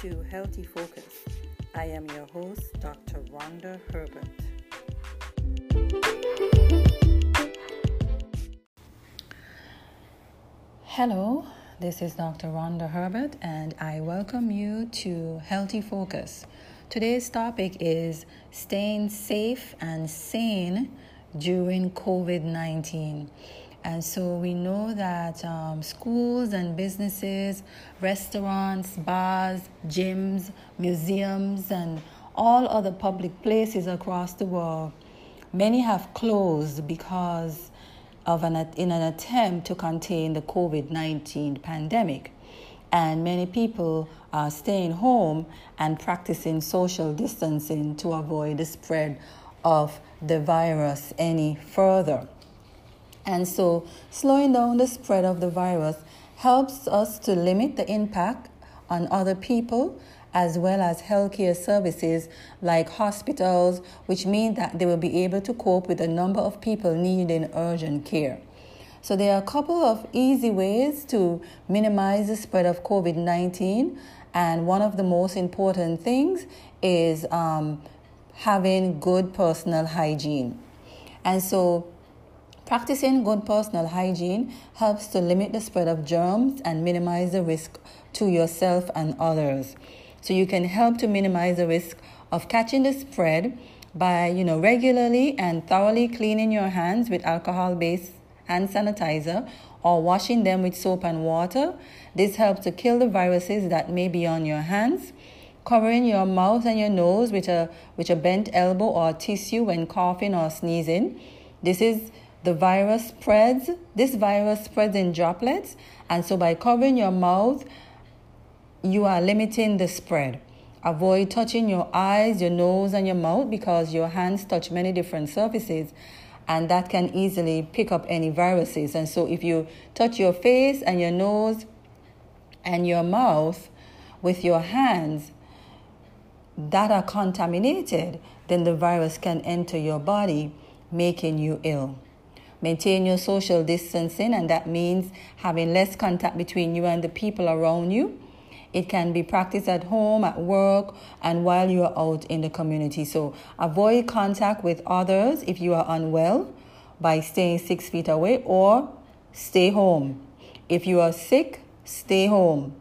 to Healthy Focus. I am your host, Dr. Rhonda Herbert. Hello, this is Dr. Rhonda Herbert, and I welcome you to Healthy Focus. Today's topic is staying safe and sane during COVID 19. And so we know that um, schools and businesses, restaurants, bars, gyms, museums, and all other public places across the world, many have closed because of an in an attempt to contain the COVID-19 pandemic. And many people are staying home and practicing social distancing to avoid the spread of the virus any further. And so, slowing down the spread of the virus helps us to limit the impact on other people as well as healthcare services like hospitals, which mean that they will be able to cope with a number of people needing urgent care. So, there are a couple of easy ways to minimize the spread of COVID 19, and one of the most important things is um, having good personal hygiene. And so, Practicing good personal hygiene helps to limit the spread of germs and minimize the risk to yourself and others. So you can help to minimize the risk of catching the spread by, you know, regularly and thoroughly cleaning your hands with alcohol-based hand sanitizer or washing them with soap and water. This helps to kill the viruses that may be on your hands. Covering your mouth and your nose with a with a bent elbow or tissue when coughing or sneezing. This is the virus spreads. This virus spreads in droplets, and so by covering your mouth, you are limiting the spread. Avoid touching your eyes, your nose, and your mouth because your hands touch many different surfaces and that can easily pick up any viruses. And so, if you touch your face and your nose and your mouth with your hands that are contaminated, then the virus can enter your body, making you ill. Maintain your social distancing, and that means having less contact between you and the people around you. It can be practiced at home, at work, and while you are out in the community. So avoid contact with others if you are unwell by staying six feet away or stay home. If you are sick, stay home.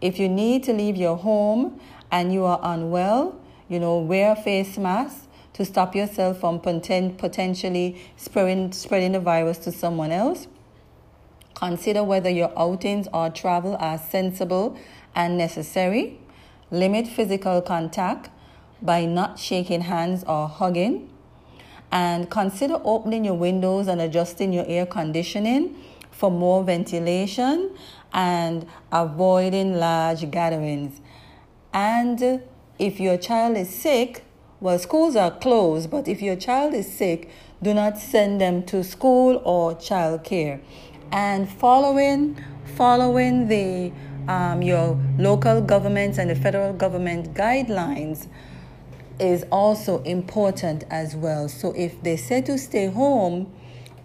If you need to leave your home and you are unwell, you know, wear a face mask to stop yourself from potentially spreading, spreading the virus to someone else. Consider whether your outings or travel are sensible and necessary. Limit physical contact by not shaking hands or hugging. And consider opening your windows and adjusting your air conditioning for more ventilation and avoiding large gatherings. And if your child is sick, well, schools are closed, but if your child is sick, do not send them to school or childcare. And following, following the um, your local governments and the federal government guidelines is also important as well. So if they say to stay home,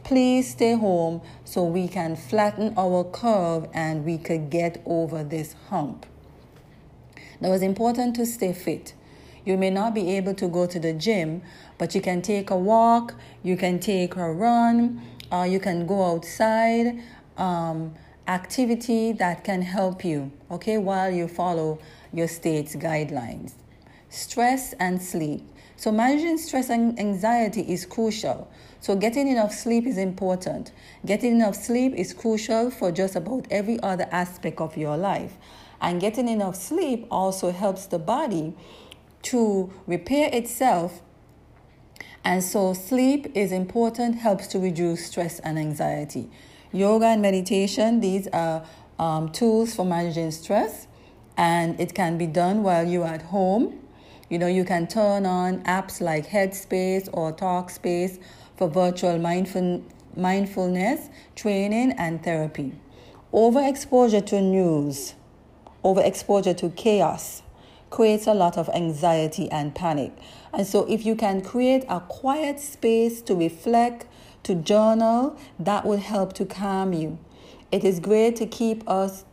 please stay home so we can flatten our curve and we could get over this hump. Now it's important to stay fit. You may not be able to go to the gym, but you can take a walk, you can take a run, uh, you can go outside. Um, activity that can help you, okay, while you follow your state's guidelines. Stress and sleep. So, managing stress and anxiety is crucial. So, getting enough sleep is important. Getting enough sleep is crucial for just about every other aspect of your life. And getting enough sleep also helps the body to repair itself. And so, sleep is important, helps to reduce stress and anxiety. Yoga and meditation, these are um, tools for managing stress, and it can be done while you're at home. You know, you can turn on apps like Headspace or Talkspace for virtual mindful, mindfulness training and therapy. Overexposure to news, overexposure to chaos, creates a lot of anxiety and panic. And so, if you can create a quiet space to reflect, to journal, that will help to calm you. It is great to keep us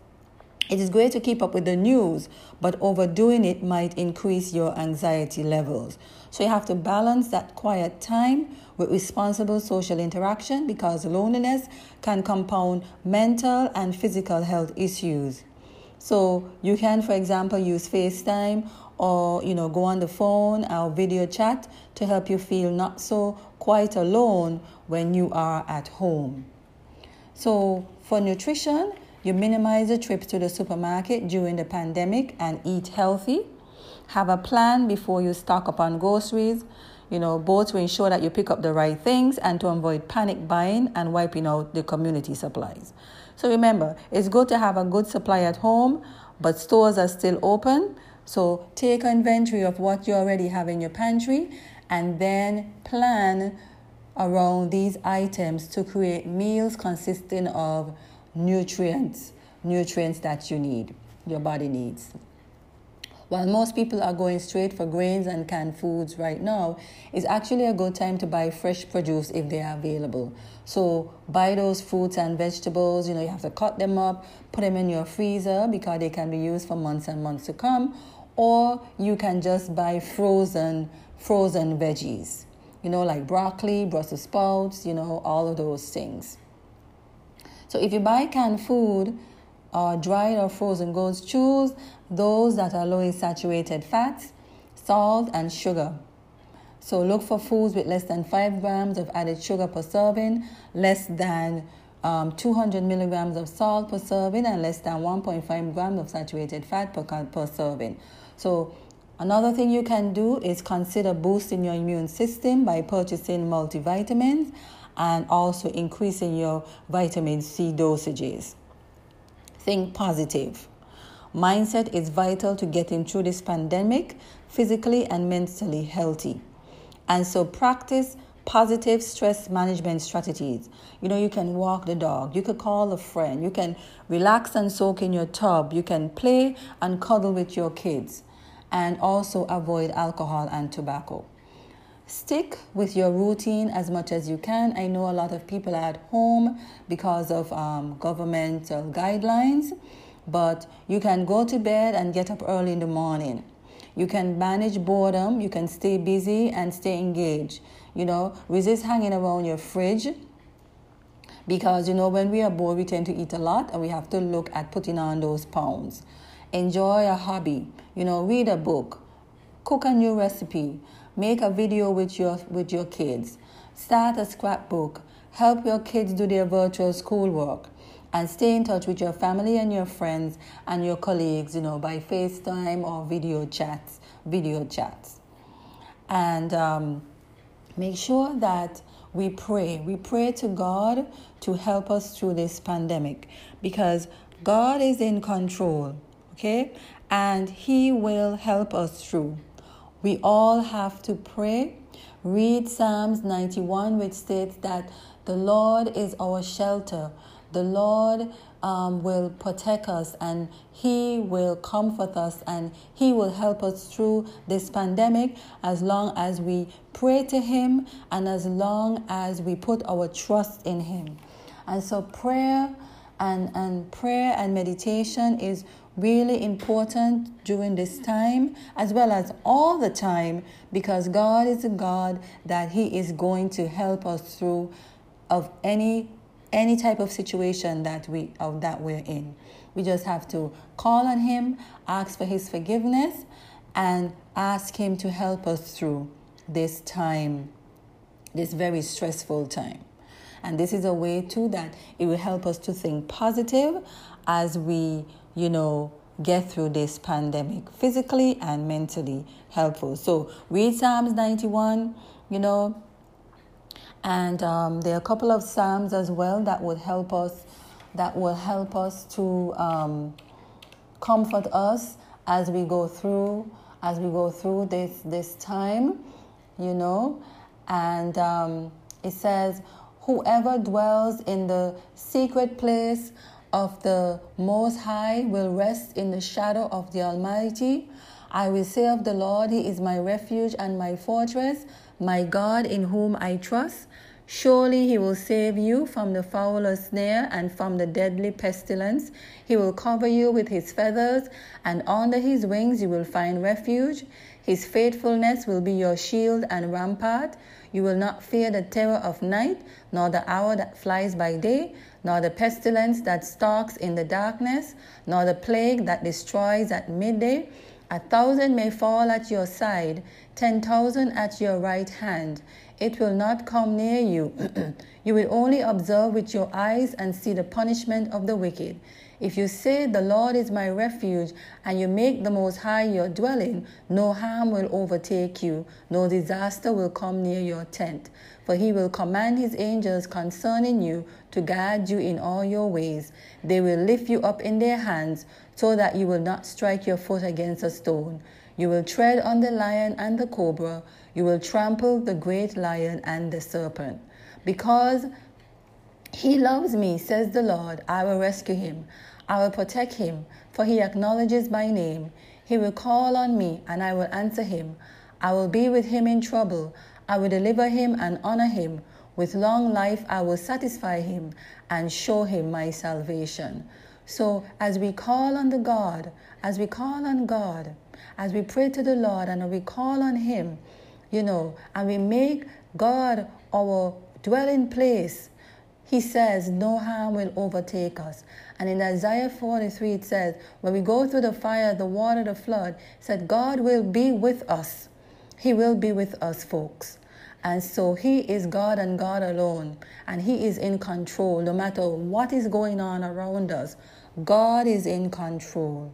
It is great to keep up with the news, but overdoing it might increase your anxiety levels. So you have to balance that quiet time with responsible social interaction because loneliness can compound mental and physical health issues. So you can, for example, use FaceTime or you know go on the phone or video chat to help you feel not so quite alone when you are at home. So for nutrition, you minimize the trips to the supermarket during the pandemic and eat healthy. Have a plan before you stock up on groceries, you know, both to ensure that you pick up the right things and to avoid panic buying and wiping out the community supplies. So remember, it's good to have a good supply at home, but stores are still open. So take inventory of what you already have in your pantry and then plan around these items to create meals consisting of nutrients, nutrients that you need, your body needs. While most people are going straight for grains and canned foods right now, it's actually a good time to buy fresh produce if they are available. So buy those fruits and vegetables. You know, you have to cut them up, put them in your freezer because they can be used for months and months to come. Or you can just buy frozen frozen veggies. You know, like broccoli, Brussels sprouts, you know, all of those things. So if you buy canned food, or dried or frozen goods, choose those that are low in saturated fats, salt, and sugar. So look for foods with less than 5 grams of added sugar per serving, less than um, 200 milligrams of salt per serving, and less than 1.5 grams of saturated fat per, per serving. So Another thing you can do is consider boosting your immune system by purchasing multivitamins and also increasing your vitamin C dosages. Think positive. Mindset is vital to getting through this pandemic physically and mentally healthy. And so practice positive stress management strategies. You know, you can walk the dog, you could call a friend, you can relax and soak in your tub, you can play and cuddle with your kids, and also avoid alcohol and tobacco. Stick with your routine as much as you can. I know a lot of people are at home because of um, governmental guidelines, but you can go to bed and get up early in the morning. You can manage boredom, you can stay busy and stay engaged. You know, resist hanging around your fridge because you know when we are bored we tend to eat a lot and we have to look at putting on those pounds. Enjoy a hobby, you know, read a book, cook a new recipe, Make a video with your with your kids. Start a scrapbook. Help your kids do their virtual schoolwork. And stay in touch with your family and your friends and your colleagues, you know, by FaceTime or video chats, video chats. And um, make sure that we pray. We pray to God to help us through this pandemic because God is in control, okay? And He will help us through. We all have to pray. Read Psalms 91, which states that the Lord is our shelter. The Lord um, will protect us and He will comfort us and He will help us through this pandemic as long as we pray to Him and as long as we put our trust in Him. And so, prayer and, and prayer and meditation is really important during this time as well as all the time because God is a God that he is going to help us through of any any type of situation that we of that we're in. We just have to call on him, ask for his forgiveness and ask him to help us through this time this very stressful time. And this is a way too that it will help us to think positive as we you know, get through this pandemic physically and mentally helpful. So read Psalms 91, you know, and um, there are a couple of Psalms as well that would help us, that will help us to um, comfort us as we go through, as we go through this this time, you know, and um, it says, "Whoever dwells in the secret place." Of the Most High will rest in the shadow of the Almighty. I will say of the Lord, He is my refuge and my fortress, my God in whom I trust. Surely he will save you from the fowler's snare and from the deadly pestilence. He will cover you with his feathers, and under his wings you will find refuge. His faithfulness will be your shield and rampart. You will not fear the terror of night, nor the hour that flies by day, nor the pestilence that stalks in the darkness, nor the plague that destroys at midday. A thousand may fall at your side, ten thousand at your right hand it will not come near you. you will only observe with your eyes and see the punishment of the wicked. If you say, The Lord is my refuge, and you make the Most High your dwelling, no harm will overtake you, no disaster will come near your tent. For he will command his angels concerning you to guard you in all your ways. They will lift you up in their hands, so that you will not strike your foot against a stone. You will tread on the lion and the cobra. You will trample the great lion and the serpent. Because he loves me, says the Lord, I will rescue him. I will protect him, for he acknowledges my name. He will call on me, and I will answer him. I will be with him in trouble. I will deliver him and honor him. With long life, I will satisfy him and show him my salvation. So, as we call on the God, as we call on God, as we pray to the Lord and we call on Him, you know, and we make God our dwelling place, He says, No harm will overtake us. And in Isaiah 43, it says, When we go through the fire, the water, the flood, said, God will be with us. He will be with us, folks. And so He is God and God alone. And He is in control no matter what is going on around us. God is in control.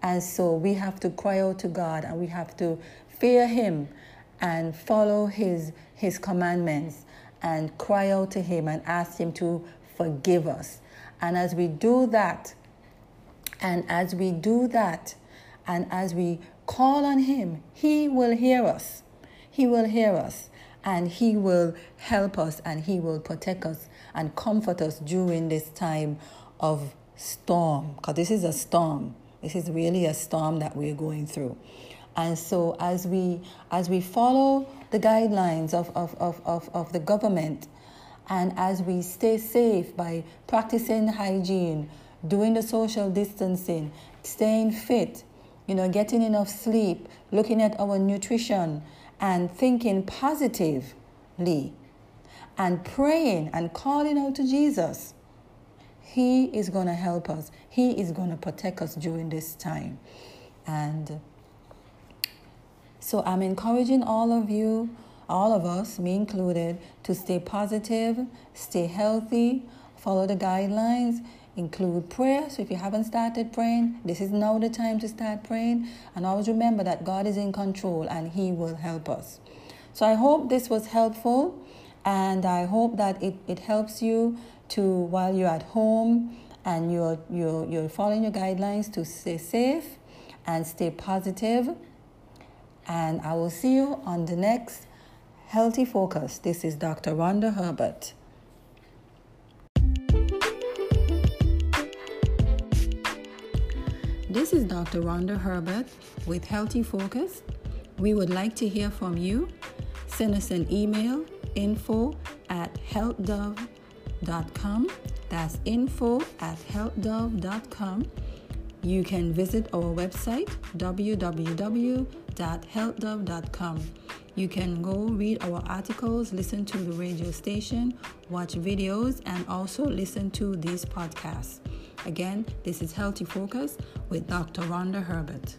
And so we have to cry out to God and we have to fear Him and follow His, his commandments and cry out to Him and ask Him to forgive us. And as we do that, and as we do that, and as we call on Him, He will hear us. He will hear us and He will help us and He will protect us and comfort us during this time of storm. Because this is a storm. This is really a storm that we're going through. And so as we as we follow the guidelines of, of, of, of, of the government and as we stay safe by practicing hygiene, doing the social distancing, staying fit, you know, getting enough sleep, looking at our nutrition and thinking positively and praying and calling out to Jesus he is going to help us. He is going to protect us during this time. And so I'm encouraging all of you, all of us, me included, to stay positive, stay healthy, follow the guidelines, include prayer. So if you haven't started praying, this is now the time to start praying. And always remember that God is in control and He will help us. So I hope this was helpful and I hope that it, it helps you to while you're at home and you're, you're, you're following your guidelines to stay safe and stay positive. And I will see you on the next Healthy Focus. This is Dr. Rhonda Herbert. This is Dr. Rhonda Herbert with Healthy Focus. We would like to hear from you. Send us an email info at healthdove.com. That's info at healthdove.com. You can visit our website www.healthdove.com. You can go read our articles, listen to the radio station, watch videos, and also listen to these podcasts. Again, this is Healthy Focus with Dr. Rhonda Herbert.